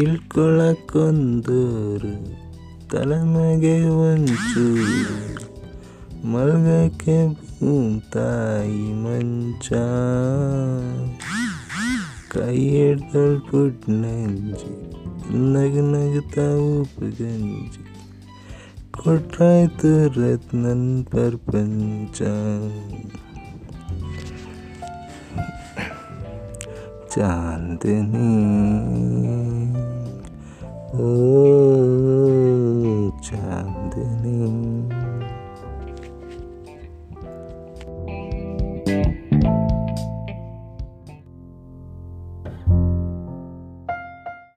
ಇಳ್ಕೊಳಕ್ಕೊಂದೂರು ತಲೆಮೆಗೆ ಒಂಚೂರು ಮಲ್ಗಕ್ಕೆ ತಾಯಿ ಮಂಚ ಕೈ ಹಿಡ್ದಳ್ ಪುಟ್ನಂಜಿ ನಗು ನಗುತ್ತಾ ಉಪ್ಪು ಗಂಜಿ ಕೊಟ್ರಾಯ್ತು ರತ್ನನ್ ಪ್ರಪಂಚ चांदनी चांदनी